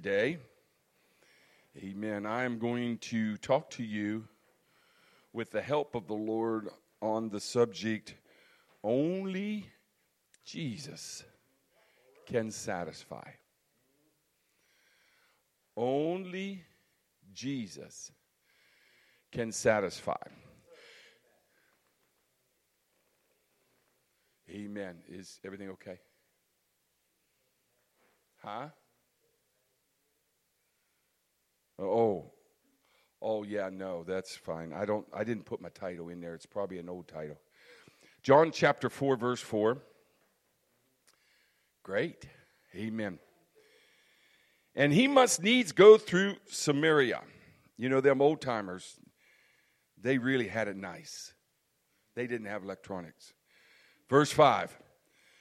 today. Amen. I am going to talk to you with the help of the Lord on the subject only Jesus can satisfy. Only Jesus can satisfy. Amen. Is everything okay? Huh? Oh, oh yeah, no, that's fine. I don't. I didn't put my title in there. It's probably an old title. John chapter four, verse four. Great, Amen. And he must needs go through Samaria. You know, them old timers, they really had it nice. They didn't have electronics. Verse 5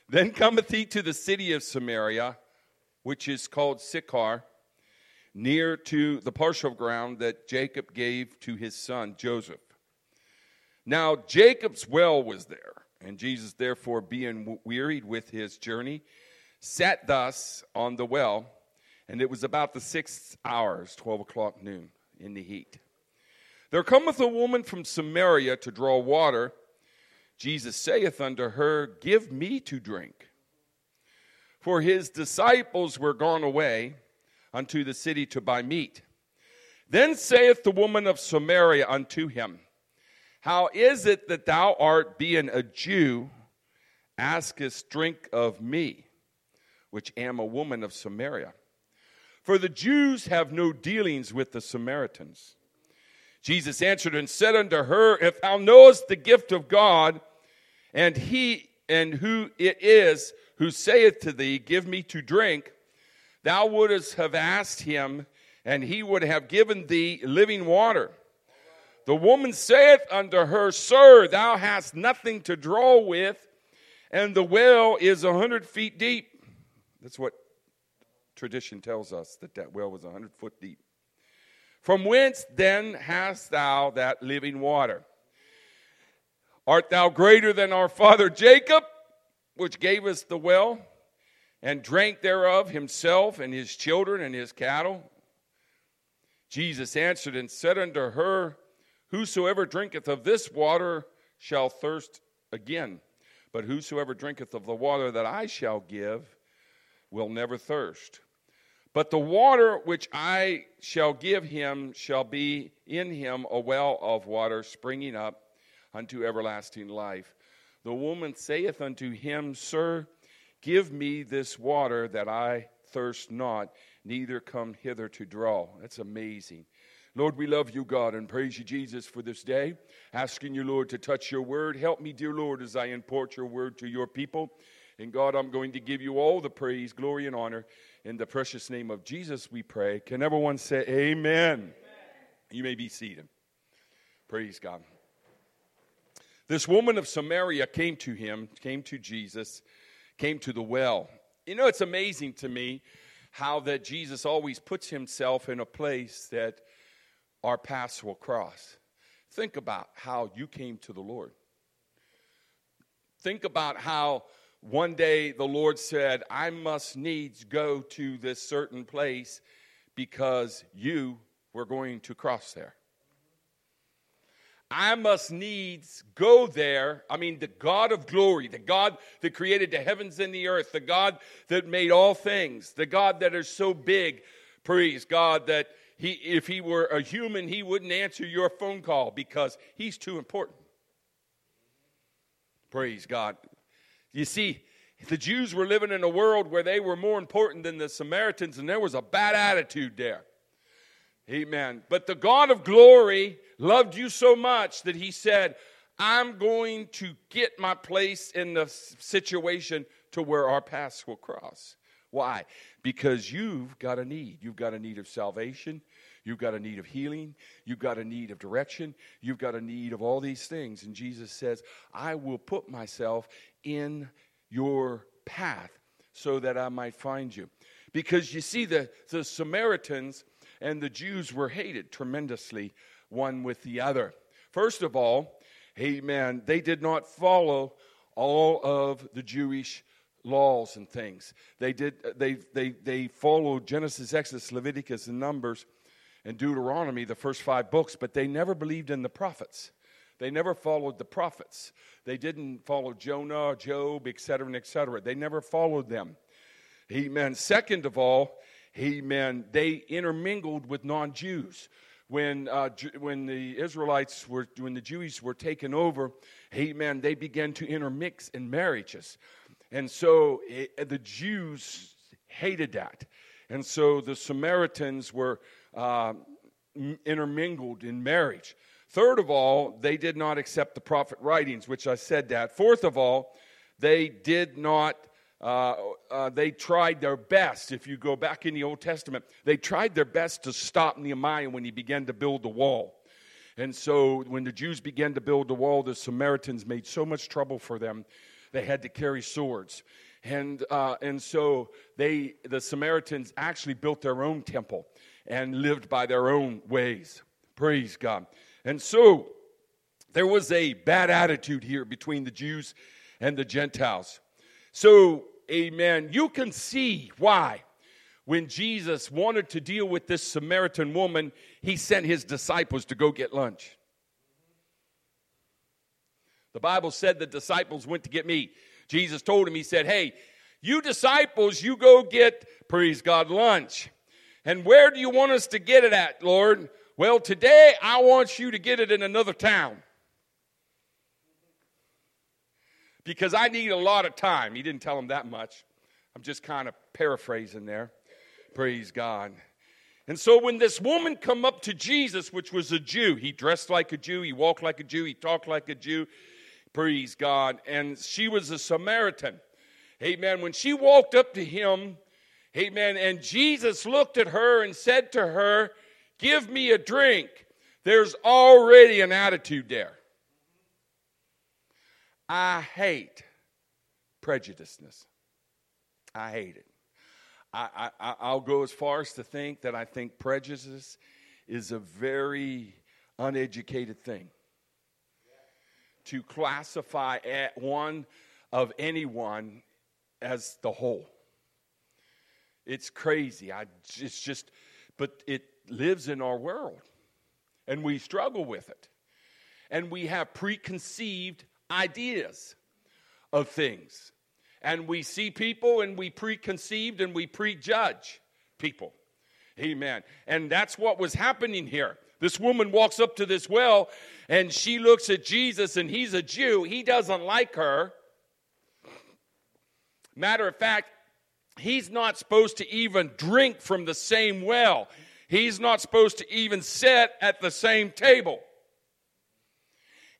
Then cometh he to the city of Samaria, which is called Sychar, near to the parcel ground that Jacob gave to his son Joseph. Now Jacob's well was there, and Jesus, therefore, being wearied with his journey, sat thus on the well and it was about the sixth hours, 12 o'clock noon, in the heat. There cometh a woman from Samaria to draw water. Jesus saith unto her, Give me to drink. For his disciples were gone away unto the city to buy meat. Then saith the woman of Samaria unto him, How is it that thou art, being a Jew, askest drink of me, which am a woman of Samaria? For the Jews have no dealings with the Samaritans. Jesus answered and said unto her, If thou knowest the gift of God, and he and who it is who saith to thee, Give me to drink, thou wouldst have asked him, and he would have given thee living water. The woman saith unto her, Sir, thou hast nothing to draw with, and the well is a hundred feet deep. That's what tradition tells us that that well was a 100 foot deep. From whence then hast thou that living water? Art thou greater than our father Jacob, which gave us the well, and drank thereof himself and his children and his cattle? Jesus answered and said unto her, Whosoever drinketh of this water shall thirst again, but whosoever drinketh of the water that I shall give will never thirst. But the water which I shall give him shall be in him a well of water springing up unto everlasting life. The woman saith unto him, Sir, give me this water that I thirst not, neither come hither to draw. That's amazing. Lord, we love you, God, and praise you, Jesus, for this day. Asking you, Lord, to touch your word. Help me, dear Lord, as I import your word to your people. And God, I'm going to give you all the praise, glory, and honor. In the precious name of Jesus, we pray. Can everyone say amen? amen? You may be seated. Praise God. This woman of Samaria came to him, came to Jesus, came to the well. You know, it's amazing to me how that Jesus always puts himself in a place that our paths will cross. Think about how you came to the Lord. Think about how one day the Lord said, I must needs go to this certain place because you were going to cross there. I must needs go there. I mean, the God of glory, the God that created the heavens and the earth, the God that made all things, the God that is so big, praise God, that he, if he were a human, he wouldn't answer your phone call because he's too important. Praise God. You see, the Jews were living in a world where they were more important than the Samaritans, and there was a bad attitude there. Amen. But the God of glory loved you so much that he said, I'm going to get my place in the situation to where our paths will cross. Why? Because you've got a need. You've got a need of salvation. You've got a need of healing. You've got a need of direction. You've got a need of all these things. And Jesus says, I will put myself in your path so that I might find you. Because you see, the, the Samaritans and the Jews were hated tremendously one with the other. First of all, amen, they did not follow all of the Jewish laws and things. They did uh, they they they followed Genesis, Exodus, Leviticus, and Numbers and Deuteronomy, the first five books, but they never believed in the prophets. They never followed the prophets. They didn't follow Jonah, Job, etc., etc. They never followed them. Amen. Second of all, amen, they intermingled with non Jews. When, uh, when the Israelites were, when the Jews were taken over, amen, they began to intermix in marriages. And so it, eh, the Jews hated that. And so the Samaritans were uh, intermingled in marriage. Third of all, they did not accept the prophet writings, which I said that. Fourth of all, they did not, uh, uh, they tried their best. If you go back in the Old Testament, they tried their best to stop Nehemiah when he began to build the wall. And so when the Jews began to build the wall, the Samaritans made so much trouble for them, they had to carry swords. And, uh, and so they, the Samaritans actually built their own temple and lived by their own ways. Praise God. And so there was a bad attitude here between the Jews and the Gentiles. So, amen, you can see why when Jesus wanted to deal with this Samaritan woman, he sent his disciples to go get lunch. The Bible said the disciples went to get me. Jesus told him, He said, Hey, you disciples, you go get, praise God, lunch. And where do you want us to get it at, Lord? Well, today I want you to get it in another town. Because I need a lot of time. He didn't tell him that much. I'm just kind of paraphrasing there. Praise God. And so when this woman come up to Jesus, which was a Jew, he dressed like a Jew, he walked like a Jew, he talked like a Jew. Praise God. And she was a Samaritan. Amen. When she walked up to him, amen, and Jesus looked at her and said to her, Give me a drink. There's already an attitude there. I hate prejudiceness. I hate it. I, I, I'll go as far as to think that I think prejudice is a very uneducated thing. To classify at one of anyone as the whole. It's crazy. I, it's just, but it lives in our world, and we struggle with it. And we have preconceived ideas of things. And we see people and we preconceived and we prejudge people. Amen. And that's what was happening here. This woman walks up to this well and she looks at Jesus, and he's a Jew. He doesn't like her. Matter of fact, he's not supposed to even drink from the same well. He's not supposed to even sit at the same table.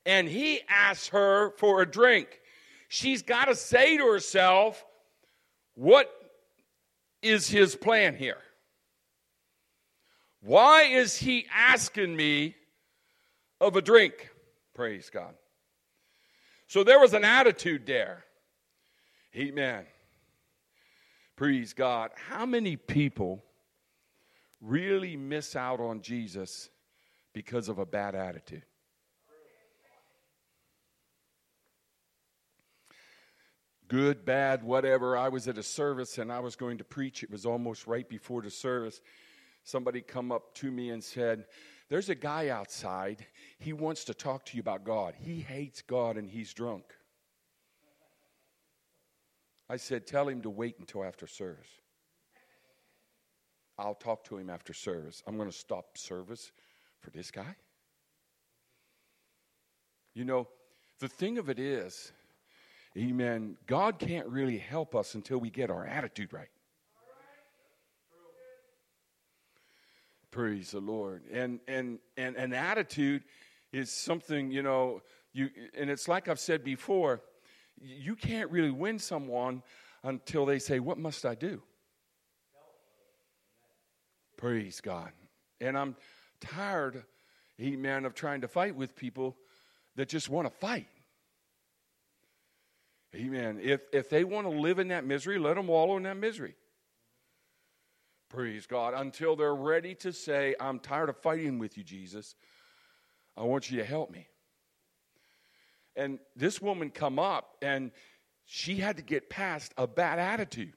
And he asks her for a drink. She's got to say to herself, What is his plan here? Why is he asking me of a drink? Praise God. So there was an attitude there. Amen. Praise God. How many people really miss out on Jesus because of a bad attitude. Good, bad, whatever. I was at a service and I was going to preach. It was almost right before the service. Somebody come up to me and said, "There's a guy outside. He wants to talk to you about God. He hates God and he's drunk." I said, "Tell him to wait until after service." I'll talk to him after service. I'm going to stop service for this guy. You know, the thing of it is, amen, God can't really help us until we get our attitude right. Praise the Lord. And and and an attitude is something, you know, you and it's like I've said before, you can't really win someone until they say, What must I do? Praise God. And I'm tired, amen, of trying to fight with people that just want to fight. Amen. If, if they want to live in that misery, let them wallow in that misery. Praise God. Until they're ready to say, I'm tired of fighting with you, Jesus. I want you to help me. And this woman come up and she had to get past a bad attitude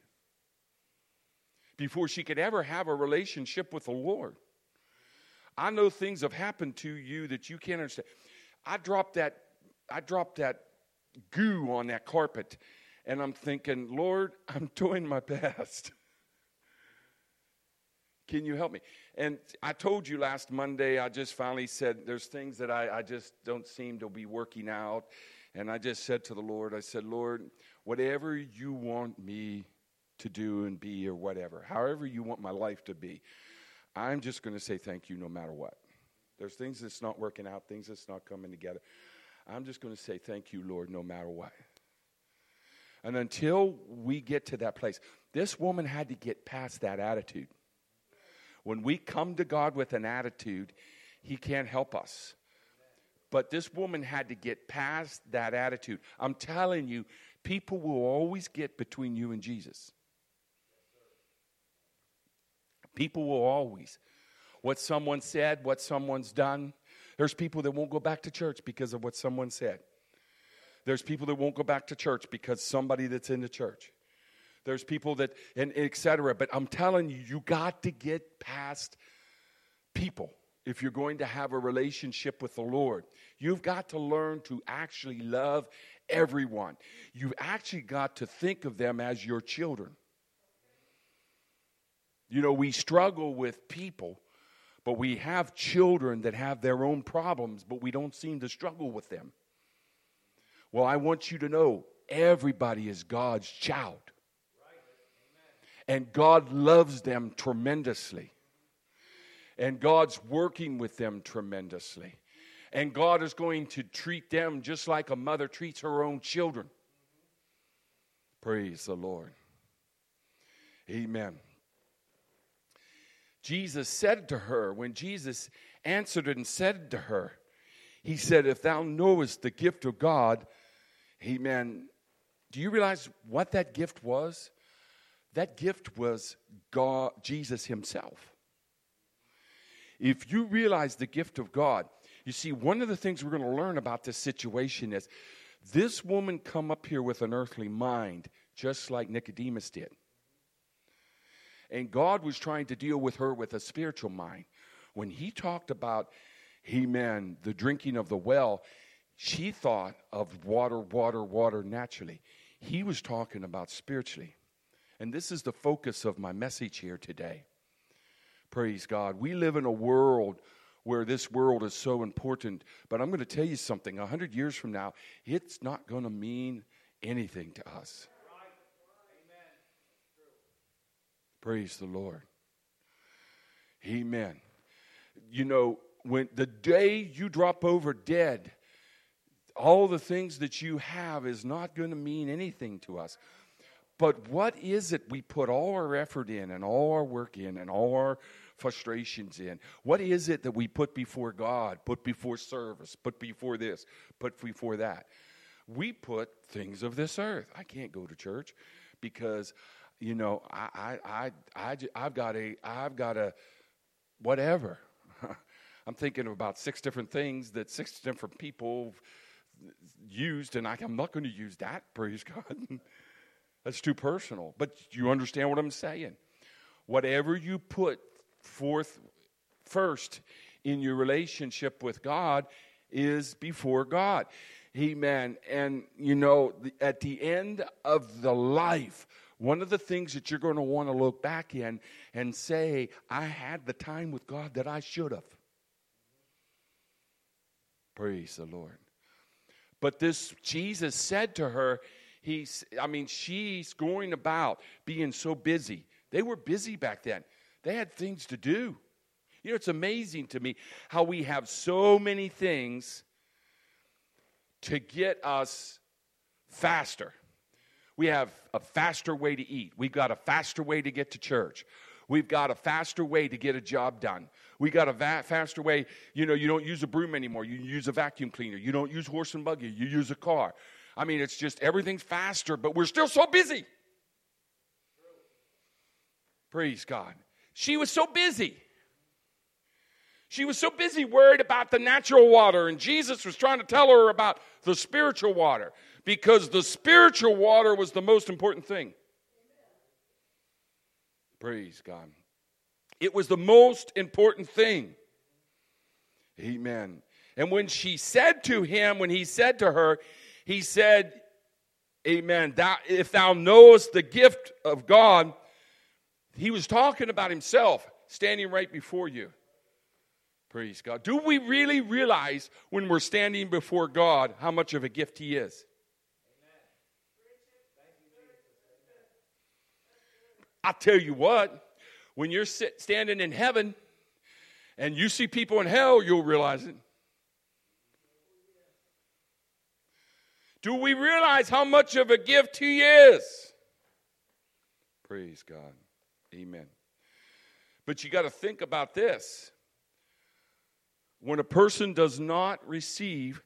before she could ever have a relationship with the Lord. I know things have happened to you that you can't understand. I dropped that I dropped that goo on that carpet and I'm thinking, Lord, I'm doing my best. Can you help me? And I told you last Monday, I just finally said, there's things that I, I just don't seem to be working out. And I just said to the Lord, I said, Lord, whatever you want me to do and be, or whatever, however you want my life to be, I'm just going to say thank you no matter what. There's things that's not working out, things that's not coming together. I'm just going to say thank you, Lord, no matter what. And until we get to that place, this woman had to get past that attitude. When we come to God with an attitude, He can't help us. But this woman had to get past that attitude. I'm telling you, people will always get between you and Jesus. People will always. What someone said, what someone's done. There's people that won't go back to church because of what someone said. There's people that won't go back to church because somebody that's in the church. There's people that, and etc. But I'm telling you, you got to get past people if you're going to have a relationship with the Lord. You've got to learn to actually love everyone. You've actually got to think of them as your children. You know, we struggle with people, but we have children that have their own problems, but we don't seem to struggle with them. Well, I want you to know everybody is God's child. And God loves them tremendously. And God's working with them tremendously. And God is going to treat them just like a mother treats her own children. Praise the Lord. Amen. Jesus said to her, when Jesus answered and said to her, He said, If thou knowest the gift of God, Amen. Do you realize what that gift was? That gift was God, Jesus Himself. If you realize the gift of God, you see, one of the things we're going to learn about this situation is this woman come up here with an earthly mind, just like Nicodemus did. And God was trying to deal with her with a spiritual mind. When he talked about, amen, the drinking of the well, she thought of water, water, water naturally. He was talking about spiritually. And this is the focus of my message here today. Praise God. We live in a world where this world is so important, but I'm going to tell you something. A hundred years from now, it's not going to mean anything to us. Praise the Lord. Amen. You know, when the day you drop over dead, all the things that you have is not going to mean anything to us. But what is it we put all our effort in and all our work in and all our frustrations in? What is it that we put before God, put before service, put before this, put before that? We put things of this earth. I can't go to church because, you know, I, I, I, I, have got a, I've got a, whatever. I'm thinking of about six different things that six different people used, and I, I'm not going to use that, praise God. That's too personal. But you understand what I'm saying. Whatever you put forth first in your relationship with God is before God. Amen. And you know, at the end of the life, one of the things that you're going to want to look back in and say, I had the time with God that I should have. Praise the Lord. But this Jesus said to her, He's, I mean, she's going about being so busy. They were busy back then, they had things to do. You know, it's amazing to me how we have so many things to get us faster. We have a faster way to eat. We've got a faster way to get to church. We've got a faster way to get a job done. We got a va- faster way. You know, you don't use a broom anymore. You use a vacuum cleaner. You don't use horse and buggy. You use a car. I mean, it's just everything's faster, but we're still so busy. Praise God. She was so busy. She was so busy worried about the natural water, and Jesus was trying to tell her about the spiritual water. Because the spiritual water was the most important thing. Praise God. It was the most important thing. Amen. And when she said to him, when he said to her, he said, Amen. Thou, if thou knowest the gift of God, he was talking about himself standing right before you. Praise God. Do we really realize when we're standing before God how much of a gift He is? I tell you what, when you're sit, standing in heaven and you see people in hell, you'll realize it. Do we realize how much of a gift He is? Praise God. Amen. But you got to think about this. When a person does not receive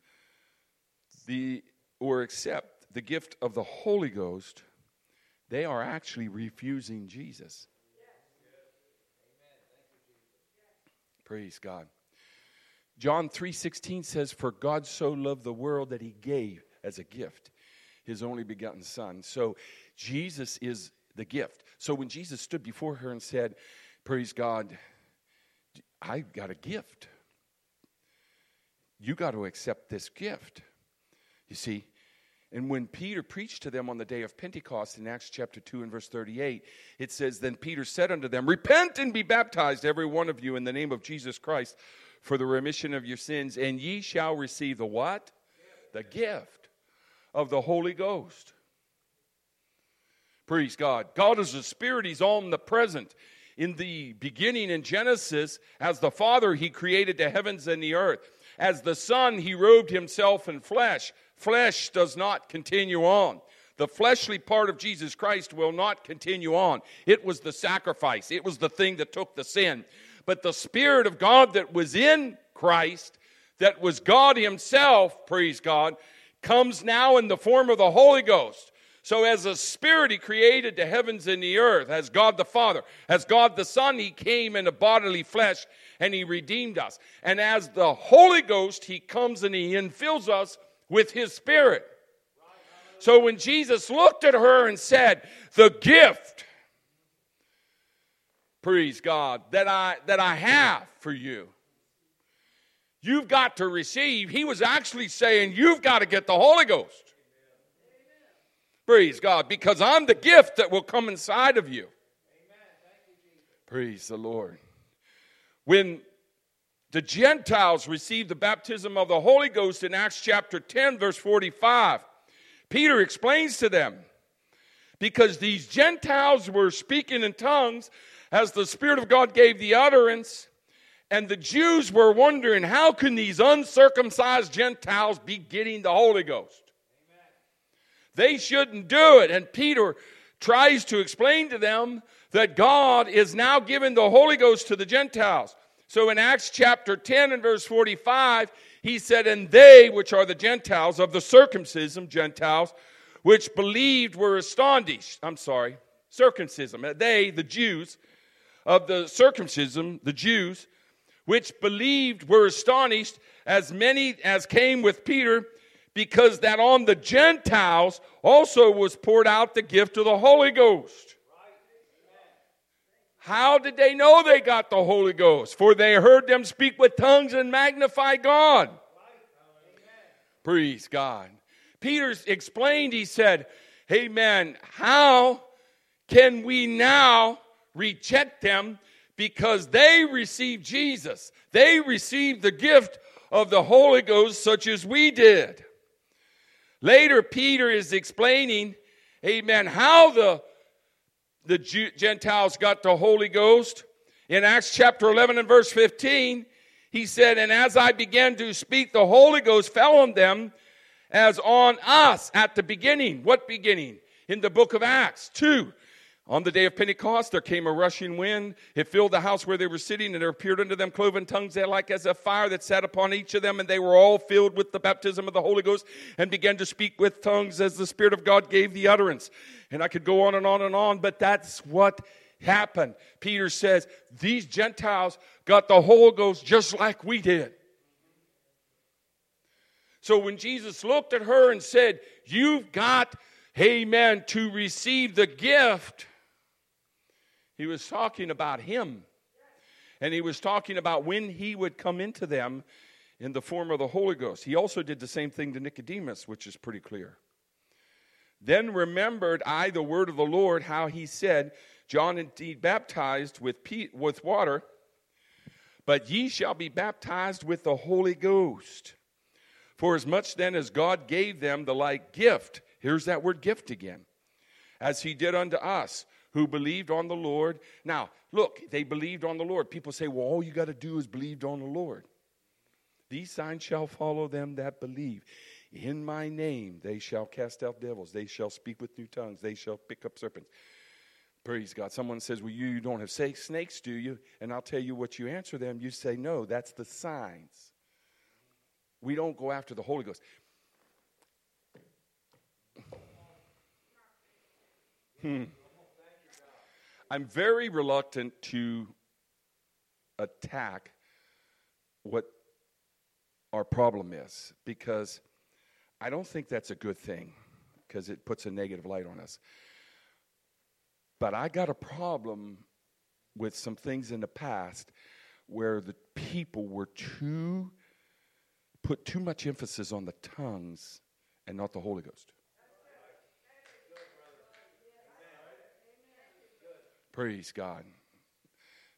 the or accept the gift of the Holy Ghost, they are actually refusing Jesus. Praise God. John 3:16 says for God so loved the world that he gave as a gift his only begotten son. So Jesus is the gift. So when Jesus stood before her and said, "Praise God, I got a gift. You got to accept this gift." You see, and when Peter preached to them on the day of Pentecost in Acts chapter 2 and verse 38, it says, Then Peter said unto them, Repent and be baptized, every one of you, in the name of Jesus Christ, for the remission of your sins, and ye shall receive the what? The gift of the Holy Ghost. Praise God. God is a spirit, He's omnipresent. In the beginning in Genesis, as the Father, He created the heavens and the earth. As the Son, He robed Himself in flesh. Flesh does not continue on. The fleshly part of Jesus Christ will not continue on. It was the sacrifice, it was the thing that took the sin. But the Spirit of God that was in Christ, that was God Himself, praise God, comes now in the form of the Holy Ghost. So, as a spirit, he created the heavens and the earth. As God the Father, as God the Son, he came in a bodily flesh and he redeemed us. And as the Holy Ghost, he comes and he infills us with his spirit. So, when Jesus looked at her and said, The gift, praise God, that I, that I have for you, you've got to receive. He was actually saying, You've got to get the Holy Ghost. Praise God, because I'm the gift that will come inside of you. Praise the Lord. When the Gentiles received the baptism of the Holy Ghost in Acts chapter 10, verse 45, Peter explains to them because these Gentiles were speaking in tongues as the Spirit of God gave the utterance. And the Jews were wondering, how can these uncircumcised Gentiles be getting the Holy Ghost? They shouldn't do it. And Peter tries to explain to them that God is now giving the Holy Ghost to the Gentiles. So in Acts chapter 10 and verse 45, he said, And they, which are the Gentiles of the circumcision, Gentiles, which believed were astonished. I'm sorry, circumcision. Uh, they, the Jews of the circumcision, the Jews, which believed were astonished, as many as came with Peter because that on the Gentiles also was poured out the gift of the Holy Ghost. How did they know they got the Holy Ghost? For they heard them speak with tongues and magnify God. Praise God. Peter explained, he said, Hey man, how can we now reject them because they received Jesus? They received the gift of the Holy Ghost such as we did. Later, Peter is explaining, amen, how the, the Gentiles got the Holy Ghost. In Acts chapter 11 and verse 15, he said, And as I began to speak, the Holy Ghost fell on them as on us at the beginning. What beginning? In the book of Acts 2. On the day of Pentecost, there came a rushing wind. It filled the house where they were sitting, and there appeared unto them cloven tongues like as a fire that sat upon each of them, and they were all filled with the baptism of the Holy Ghost, and began to speak with tongues as the Spirit of God gave the utterance. And I could go on and on and on, but that's what happened. Peter says, These Gentiles got the Holy Ghost just like we did. So when Jesus looked at her and said, You've got, amen, to receive the gift, he was talking about him. And he was talking about when he would come into them in the form of the Holy Ghost. He also did the same thing to Nicodemus, which is pretty clear. Then remembered I the word of the Lord, how he said, John indeed baptized with, with water, but ye shall be baptized with the Holy Ghost. For as much then as God gave them the like gift, here's that word gift again, as he did unto us, who believed on the Lord. Now, look, they believed on the Lord. People say, well, all you got to do is believe on the Lord. These signs shall follow them that believe. In my name they shall cast out devils. They shall speak with new tongues. They shall pick up serpents. Praise God. Someone says, Well, you don't have snakes, do you? And I'll tell you what you answer them. You say, No, that's the signs. We don't go after the Holy Ghost. Hmm. I'm very reluctant to attack what our problem is because I don't think that's a good thing because it puts a negative light on us. But I got a problem with some things in the past where the people were too put too much emphasis on the tongues and not the Holy Ghost. Praise God.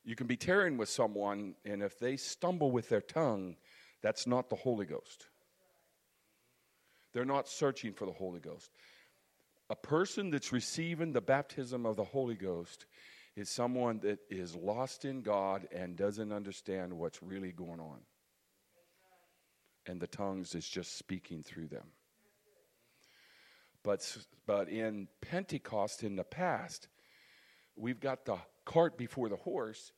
You can be tearing with someone, and if they stumble with their tongue, that's not the Holy Ghost. They're not searching for the Holy Ghost. A person that's receiving the baptism of the Holy Ghost is someone that is lost in God and doesn't understand what's really going on. And the tongues is just speaking through them. But, but in Pentecost in the past, we've got the cart before the horse,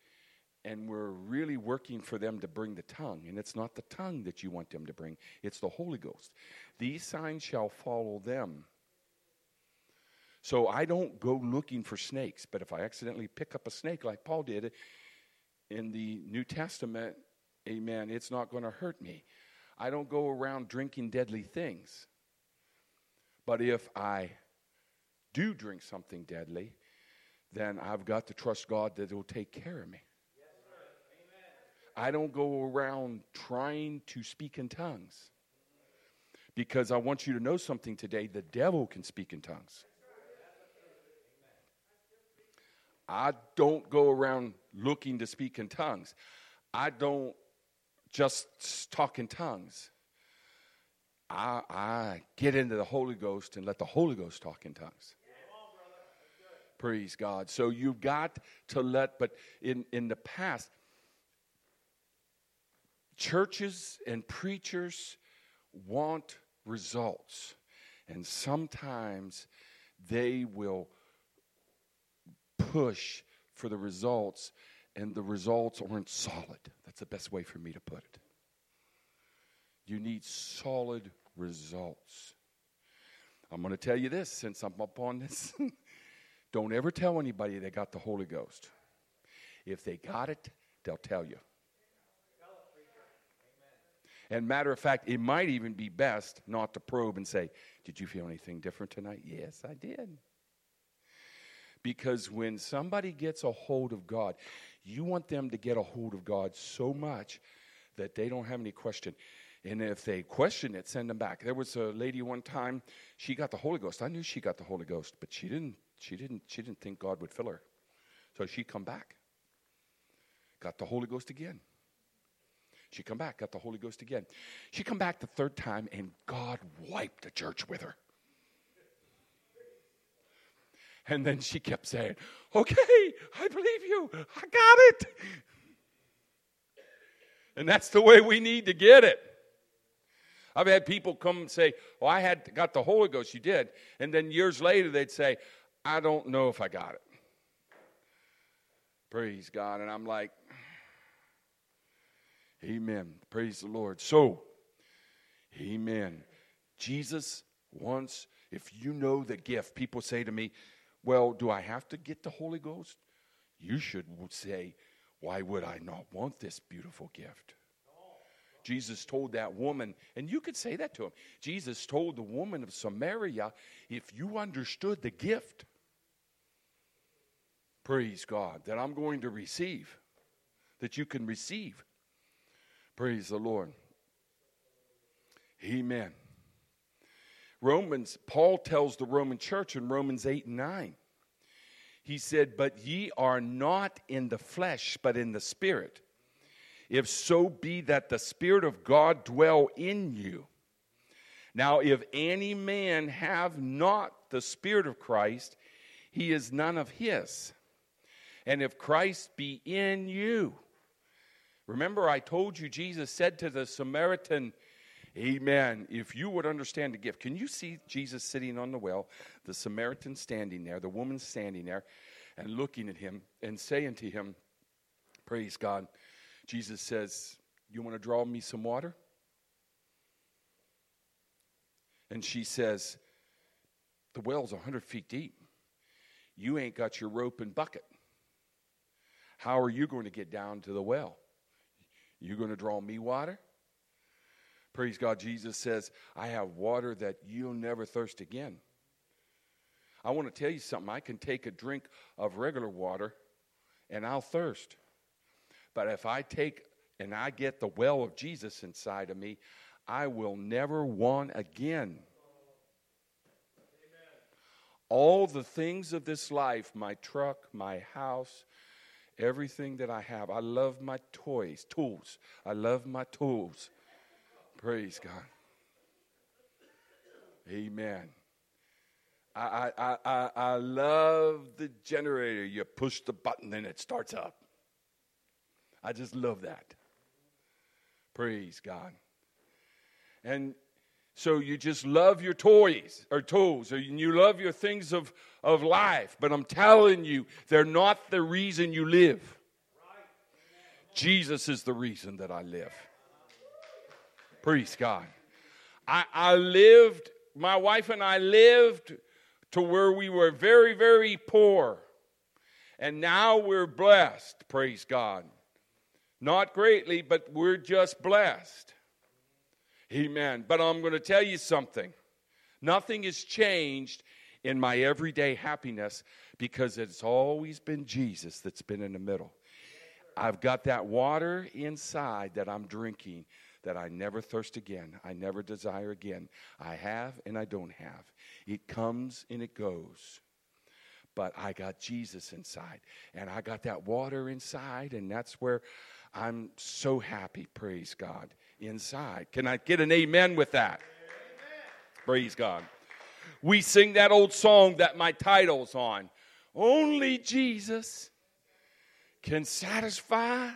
and we're really working for them to bring the tongue. And it's not the tongue that you want them to bring, it's the Holy Ghost. These signs shall follow them. So I don't go looking for snakes, but if I accidentally pick up a snake like Paul did in the New Testament, amen, it's not going to hurt me. I don't go around drinking deadly things. But if I do drink something deadly, then I've got to trust God that He'll take care of me. I don't go around trying to speak in tongues because I want you to know something today the devil can speak in tongues. I don't go around looking to speak in tongues. I don't just talk in tongues. I, I get into the Holy Ghost and let the Holy Ghost talk in tongues. Praise God. So you've got to let, but in, in the past, churches and preachers want results. And sometimes they will push for the results, and the results aren't solid. That's the best way for me to put it. You need solid results. I'm going to tell you this since I'm up on this. Don't ever tell anybody they got the Holy Ghost. If they got it, they'll tell you. And matter of fact, it might even be best not to probe and say, Did you feel anything different tonight? Yes, I did. Because when somebody gets a hold of God, you want them to get a hold of God so much that they don't have any question. And if they question it, send them back. There was a lady one time, she got the Holy Ghost. I knew she got the Holy Ghost, but she didn't she didn't she didn't think God would fill her. So she come back. Got the Holy Ghost again. She come back, got the Holy Ghost again. She come back the third time and God wiped the church with her. And then she kept saying, Okay, I believe you. I got it. And that's the way we need to get it. I've had people come and say, "Well, I had got the Holy Ghost." You did, and then years later they'd say, "I don't know if I got it." Praise God, and I'm like, "Amen." Praise the Lord. So, Amen. Jesus wants. If you know the gift, people say to me, well, do I have to get the Holy Ghost? You should say, Why would I not want this beautiful gift? Jesus told that woman, and you could say that to him. Jesus told the woman of Samaria, if you understood the gift, praise God, that I'm going to receive, that you can receive. Praise the Lord. Amen. Romans, Paul tells the Roman church in Romans 8 and 9, he said, But ye are not in the flesh, but in the spirit if so be that the Spirit of God dwell in you. Now, if any man have not the Spirit of Christ, he is none of his. And if Christ be in you, remember I told you Jesus said to the Samaritan, Amen. If you would understand the gift, can you see Jesus sitting on the well, the Samaritan standing there, the woman standing there, and looking at him and saying to him, Praise God. Jesus says, You want to draw me some water? And she says, The well's 100 feet deep. You ain't got your rope and bucket. How are you going to get down to the well? You going to draw me water? Praise God. Jesus says, I have water that you'll never thirst again. I want to tell you something. I can take a drink of regular water and I'll thirst. But if I take and I get the well of Jesus inside of me, I will never want again. All the things of this life, my truck, my house, everything that I have. I love my toys, tools. I love my tools. Praise God. Amen. I, I, I, I love the generator. You push the button and it starts up. I just love that. Praise God. And so you just love your toys or tools, or you love your things of, of life. But I'm telling you, they're not the reason you live. Jesus is the reason that I live. Praise God. I, I lived, my wife and I lived to where we were very, very poor. And now we're blessed. Praise God. Not greatly, but we're just blessed. Amen. But I'm going to tell you something. Nothing has changed in my everyday happiness because it's always been Jesus that's been in the middle. I've got that water inside that I'm drinking that I never thirst again. I never desire again. I have and I don't have. It comes and it goes. But I got Jesus inside and I got that water inside, and that's where I'm so happy, praise God, inside. Can I get an amen with that? Amen. Praise God. We sing that old song that my title's on. Only Jesus can satisfy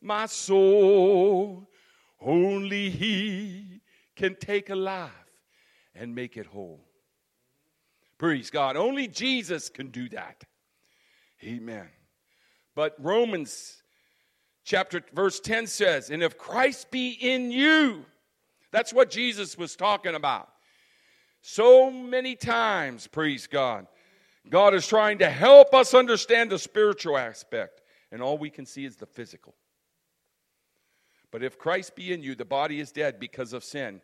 my soul. Only He can take a life and make it whole. Praise God. Only Jesus can do that. Amen. But Romans chapter verse 10 says, And if Christ be in you, that's what Jesus was talking about. So many times, praise God, God is trying to help us understand the spiritual aspect, and all we can see is the physical. But if Christ be in you, the body is dead because of sin,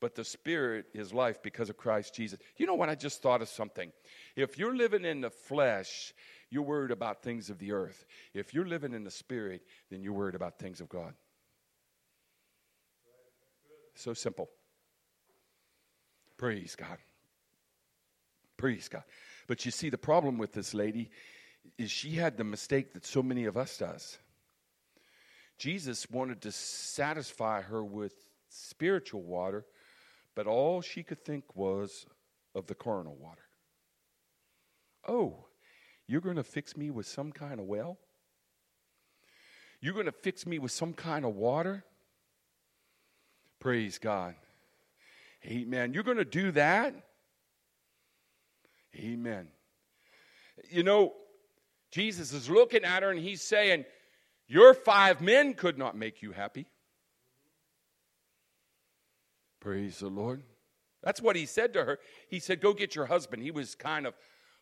but the spirit is life because of Christ Jesus. You know what? I just thought of something. If you're living in the flesh, you're worried about things of the earth. If you're living in the spirit, then you're worried about things of God. So simple. Praise God. Praise God. But you see, the problem with this lady is she had the mistake that so many of us does. Jesus wanted to satisfy her with spiritual water, but all she could think was of the carnal water. Oh, you're going to fix me with some kind of well? You're going to fix me with some kind of water? Praise God. Amen. You're going to do that? Amen. You know, Jesus is looking at her and he's saying, Your five men could not make you happy. Praise the Lord. That's what he said to her. He said, Go get your husband. He was kind of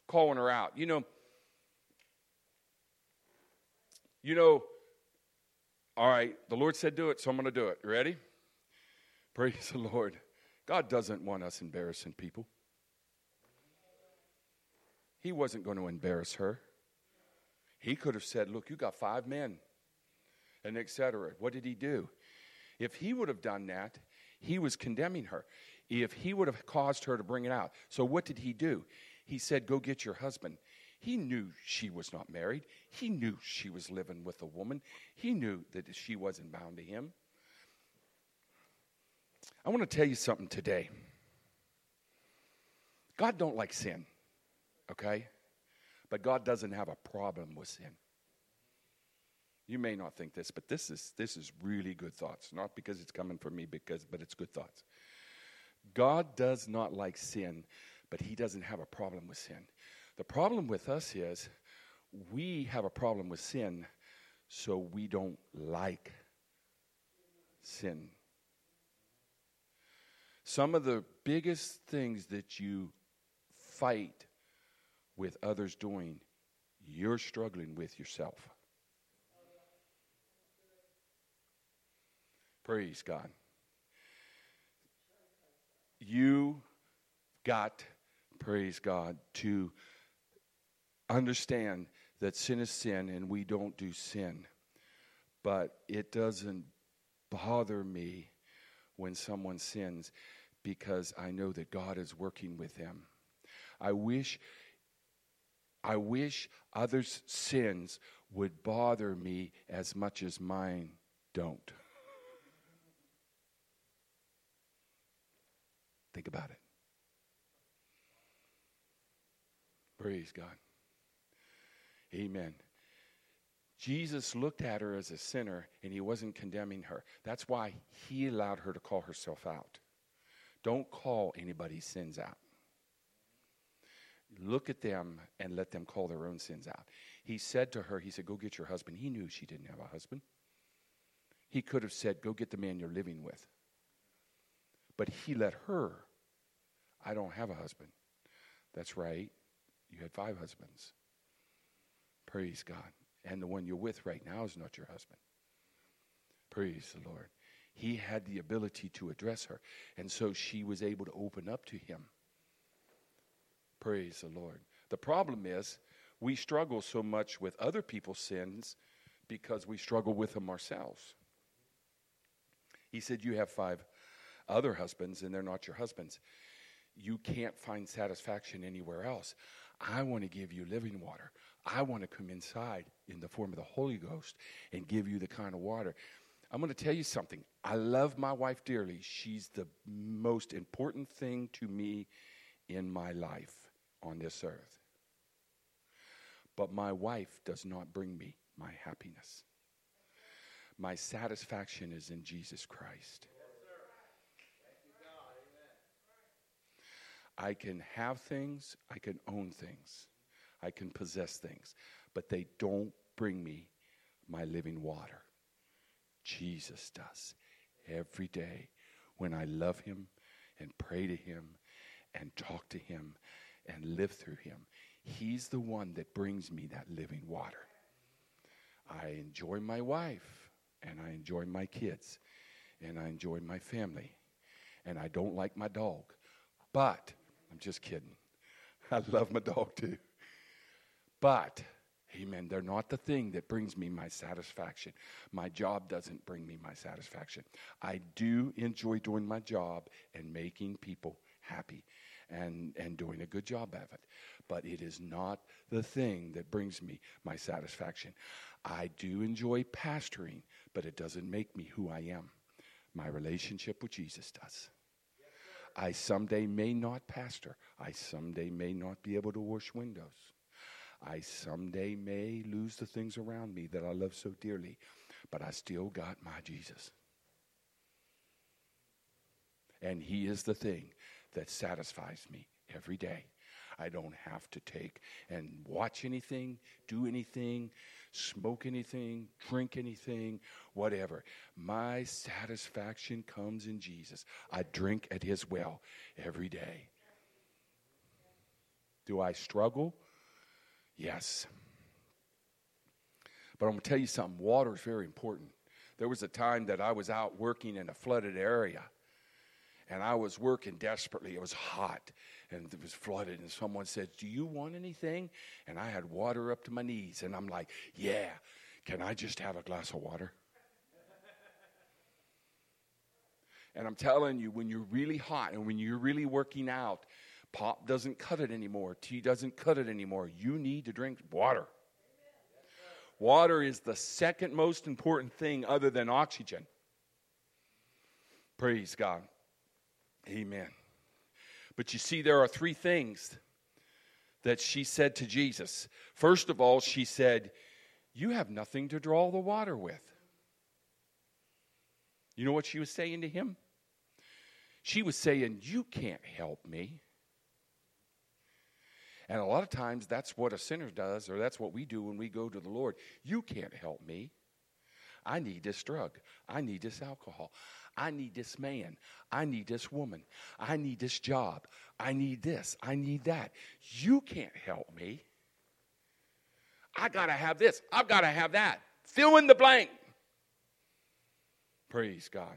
calling her out. You know, You know, All right, the Lord said do it, so I'm going to do it. Ready? Praise the Lord. God doesn't want us embarrassing people. He wasn't going to embarrass her. He could have said, Look, you got five men, and etc. What did he do? If he would have done that, he was condemning her. If he would have caused her to bring it out. So what did he do? He said, Go get your husband. He knew she was not married. He knew she was living with a woman. He knew that she wasn't bound to him. I want to tell you something today. God don't like sin, okay? But God doesn't have a problem with sin. You may not think this, but this is this is really good thoughts. Not because it's coming from me, because but it's good thoughts. God does not like sin, but He doesn't have a problem with sin. The problem with us is we have a problem with sin, so we don't like sin. Some of the biggest things that you fight with others doing, you're struggling with yourself. Praise God. You got, praise God, to understand that sin is sin and we don't do sin. But it doesn't bother me when someone sins because I know that God is working with them. I wish I wish others' sins would bother me as much as mine don't. Think about it. Praise God. Amen. Jesus looked at her as a sinner and he wasn't condemning her. That's why he allowed her to call herself out. Don't call anybody's sins out. Look at them and let them call their own sins out. He said to her, He said, Go get your husband. He knew she didn't have a husband. He could have said, Go get the man you're living with. But he let her, I don't have a husband. That's right. You had five husbands. Praise God. And the one you're with right now is not your husband. Praise the Lord. He had the ability to address her. And so she was able to open up to him. Praise the Lord. The problem is we struggle so much with other people's sins because we struggle with them ourselves. He said, You have five other husbands, and they're not your husbands. You can't find satisfaction anywhere else. I want to give you living water. I want to come inside in the form of the Holy Ghost and give you the kind of water. I'm going to tell you something. I love my wife dearly. She's the most important thing to me in my life on this earth. But my wife does not bring me my happiness. My satisfaction is in Jesus Christ. I can have things, I can own things, I can possess things, but they don't bring me my living water. Jesus does every day when I love Him and pray to Him and talk to Him and live through Him. He's the one that brings me that living water. I enjoy my wife and I enjoy my kids and I enjoy my family and I don't like my dog. But I'm just kidding. I love my dog too. But, amen, they're not the thing that brings me my satisfaction. My job doesn't bring me my satisfaction. I do enjoy doing my job and making people happy and, and doing a good job of it. But it is not the thing that brings me my satisfaction. I do enjoy pastoring, but it doesn't make me who I am. My relationship with Jesus does. I someday may not pastor. I someday may not be able to wash windows. I someday may lose the things around me that I love so dearly, but I still got my Jesus. And He is the thing that satisfies me every day. I don't have to take and watch anything, do anything, smoke anything, drink anything, whatever. My satisfaction comes in Jesus. I drink at His well every day. Do I struggle? Yes. But I'm going to tell you something water is very important. There was a time that I was out working in a flooded area, and I was working desperately. It was hot, and it was flooded, and someone said, Do you want anything? And I had water up to my knees, and I'm like, Yeah, can I just have a glass of water? And I'm telling you, when you're really hot and when you're really working out, pop doesn't cut it anymore, tea doesn't cut it anymore. You need to drink water. Water is the second most important thing other than oxygen. Praise God. Amen. But you see, there are three things that she said to Jesus. First of all, she said, You have nothing to draw the water with. You know what she was saying to him? She was saying, You can't help me. And a lot of times that's what a sinner does, or that's what we do when we go to the Lord. You can't help me. I need this drug. I need this alcohol. I need this man. I need this woman. I need this job. I need this. I need that. You can't help me. I got to have this. I've got to have that. Fill in the blank. Praise God.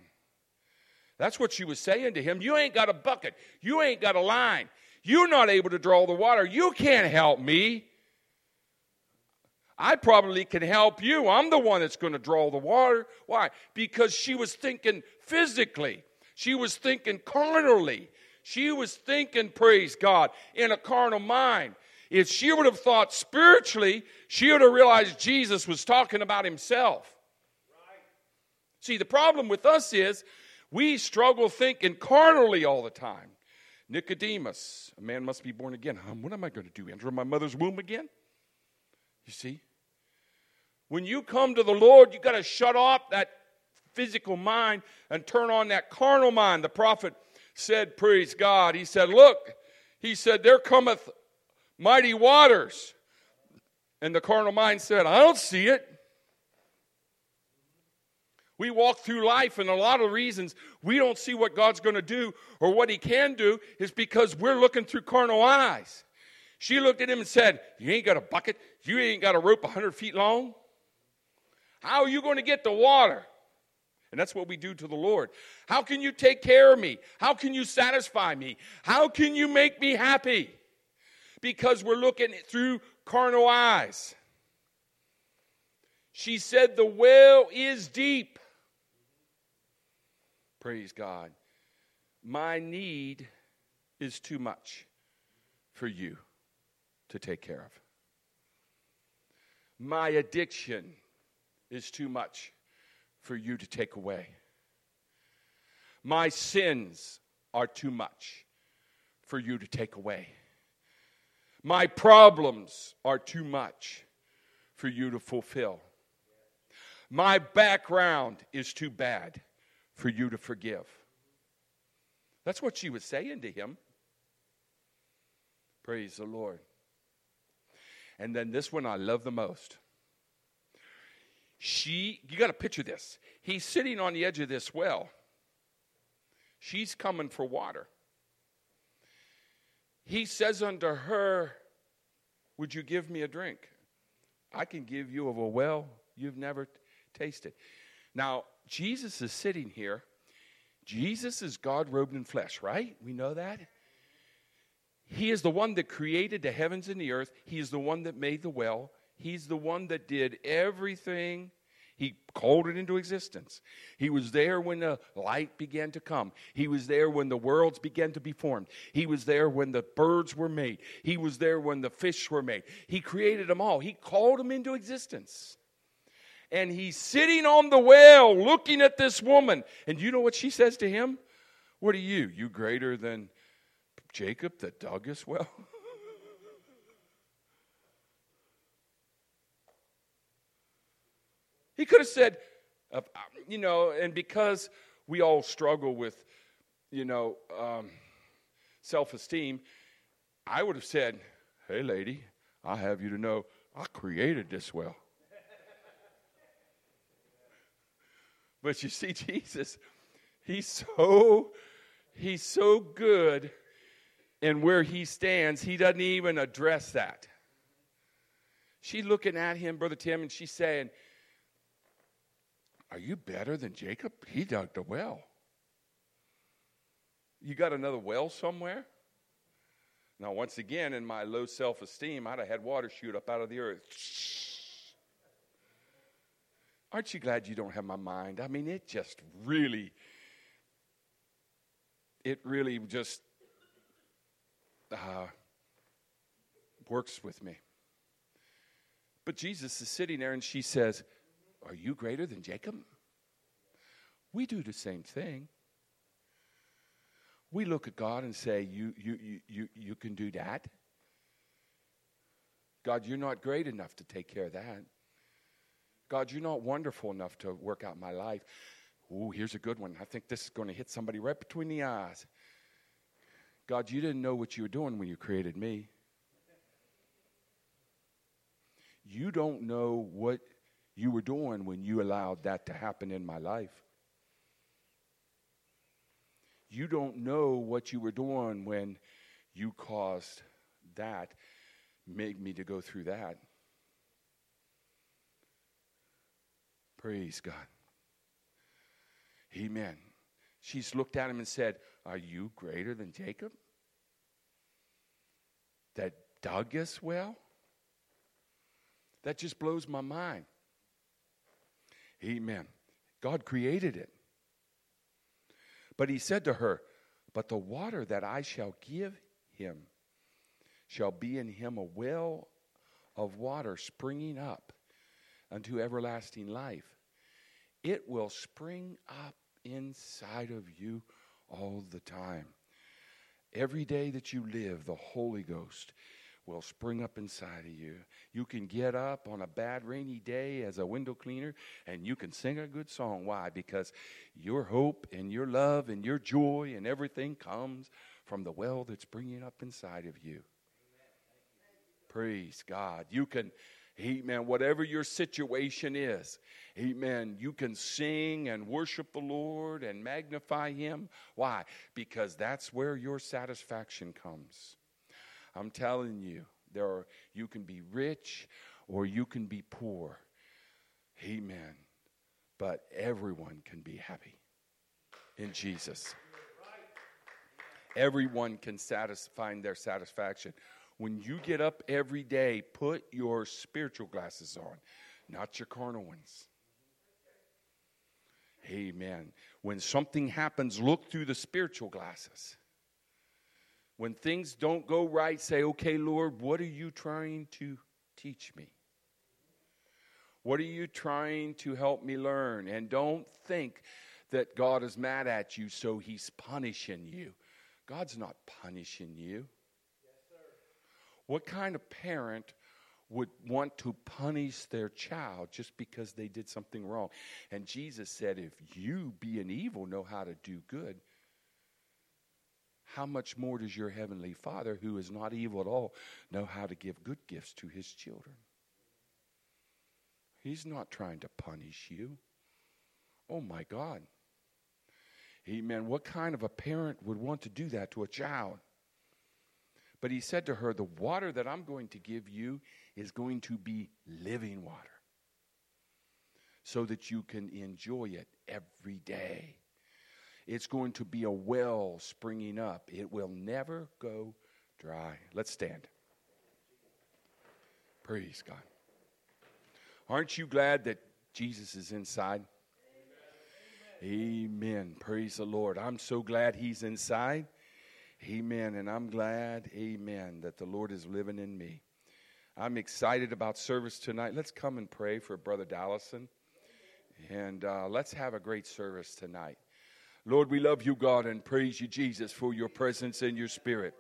That's what she was saying to him. You ain't got a bucket. You ain't got a line. You're not able to draw the water. You can't help me. I probably can help you. I'm the one that's going to draw the water. Why? Because she was thinking physically, she was thinking carnally. She was thinking, praise God, in a carnal mind. If she would have thought spiritually, she would have realized Jesus was talking about himself. Right. See, the problem with us is we struggle thinking carnally all the time. Nicodemus, a man must be born again. Um, what am I going to do? Enter my mother's womb again? You see? When you come to the Lord, you got to shut off that physical mind and turn on that carnal mind. The prophet said, Praise God. He said, Look, he said, There cometh mighty waters. And the carnal mind said, I don't see it. We walk through life, and a lot of reasons we don't see what God's going to do or what He can do is because we're looking through carnal eyes. She looked at him and said, You ain't got a bucket. You ain't got a rope 100 feet long. How are you going to get the water? And that's what we do to the Lord. How can you take care of me? How can you satisfy me? How can you make me happy? Because we're looking through carnal eyes. She said, The well is deep. Praise God. My need is too much for you to take care of. My addiction is too much for you to take away. My sins are too much for you to take away. My problems are too much for you to fulfill. My background is too bad for you to forgive. That's what she was saying to him. Praise the Lord. And then this one I love the most. She, you got to picture this. He's sitting on the edge of this well. She's coming for water. He says unto her, Would you give me a drink? I can give you of a well you've never t- tasted. Now, Jesus is sitting here. Jesus is God robed in flesh, right? We know that. He is the one that created the heavens and the earth. He is the one that made the well. He's the one that did everything. He called it into existence. He was there when the light began to come. He was there when the worlds began to be formed. He was there when the birds were made. He was there when the fish were made. He created them all. He called them into existence and he's sitting on the well looking at this woman. And you know what she says to him? What are you? You greater than Jacob that dug his well? he could have said, uh, you know, and because we all struggle with, you know, um, self esteem, I would have said, hey, lady, I have you to know I created this well. But you see, Jesus, he's so he's so good in where he stands, he doesn't even address that. She's looking at him, Brother Tim, and she's saying, Are Are you better than Jacob? He dug the well. You got another well somewhere? Now, once again, in my low self esteem, I'd have had water shoot up out of the earth. Aren't you glad you don't have my mind? I mean, it just really, it really just uh, works with me. But Jesus is sitting there and she says, Are you greater than Jacob? We do the same thing. We look at God and say, You, you, you, you, you can do that. God, you're not great enough to take care of that. God, you're not wonderful enough to work out my life. Ooh, here's a good one. I think this is going to hit somebody right between the eyes. God, you didn't know what you were doing when you created me. You don't know what you were doing when you allowed that to happen in my life. You don't know what you were doing when you caused that, made me to go through that. Praise God. Amen. She's looked at him and said, Are you greater than Jacob? That dug us well? That just blows my mind. Amen. God created it. But he said to her, But the water that I shall give him shall be in him a well of water springing up unto everlasting life. It will spring up inside of you all the time. Every day that you live, the Holy Ghost will spring up inside of you. You can get up on a bad rainy day as a window cleaner and you can sing a good song. Why? Because your hope and your love and your joy and everything comes from the well that's bringing up inside of you. Praise God. You can Amen. Whatever your situation is, amen. You can sing and worship the Lord and magnify Him. Why? Because that's where your satisfaction comes. I'm telling you, there are, you can be rich or you can be poor. Amen. But everyone can be happy in Jesus. Everyone can satisfy their satisfaction. When you get up every day, put your spiritual glasses on, not your carnal ones. Amen. When something happens, look through the spiritual glasses. When things don't go right, say, okay, Lord, what are you trying to teach me? What are you trying to help me learn? And don't think that God is mad at you, so he's punishing you. God's not punishing you. What kind of parent would want to punish their child just because they did something wrong? And Jesus said, If you, being evil, know how to do good, how much more does your heavenly Father, who is not evil at all, know how to give good gifts to his children? He's not trying to punish you. Oh my God. Amen. What kind of a parent would want to do that to a child? But he said to her, The water that I'm going to give you is going to be living water so that you can enjoy it every day. It's going to be a well springing up, it will never go dry. Let's stand. Praise God. Aren't you glad that Jesus is inside? Amen. Amen. Praise the Lord. I'm so glad he's inside. Amen. And I'm glad, amen, that the Lord is living in me. I'm excited about service tonight. Let's come and pray for Brother Dallison. And uh, let's have a great service tonight. Lord, we love you, God, and praise you, Jesus, for your presence and your spirit.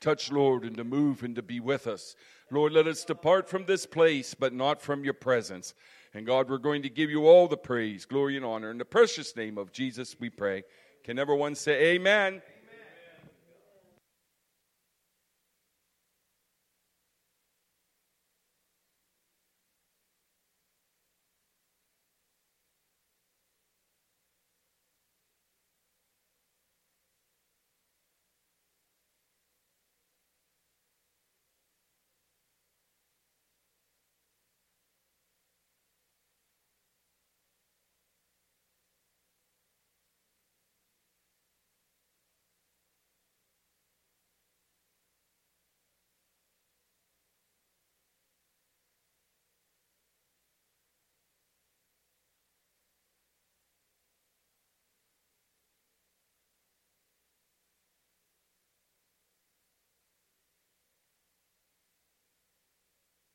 Touch, Lord, and to move and to be with us. Lord, let us depart from this place, but not from your presence. And God, we're going to give you all the praise, glory, and honor. In the precious name of Jesus, we pray. Can everyone say amen?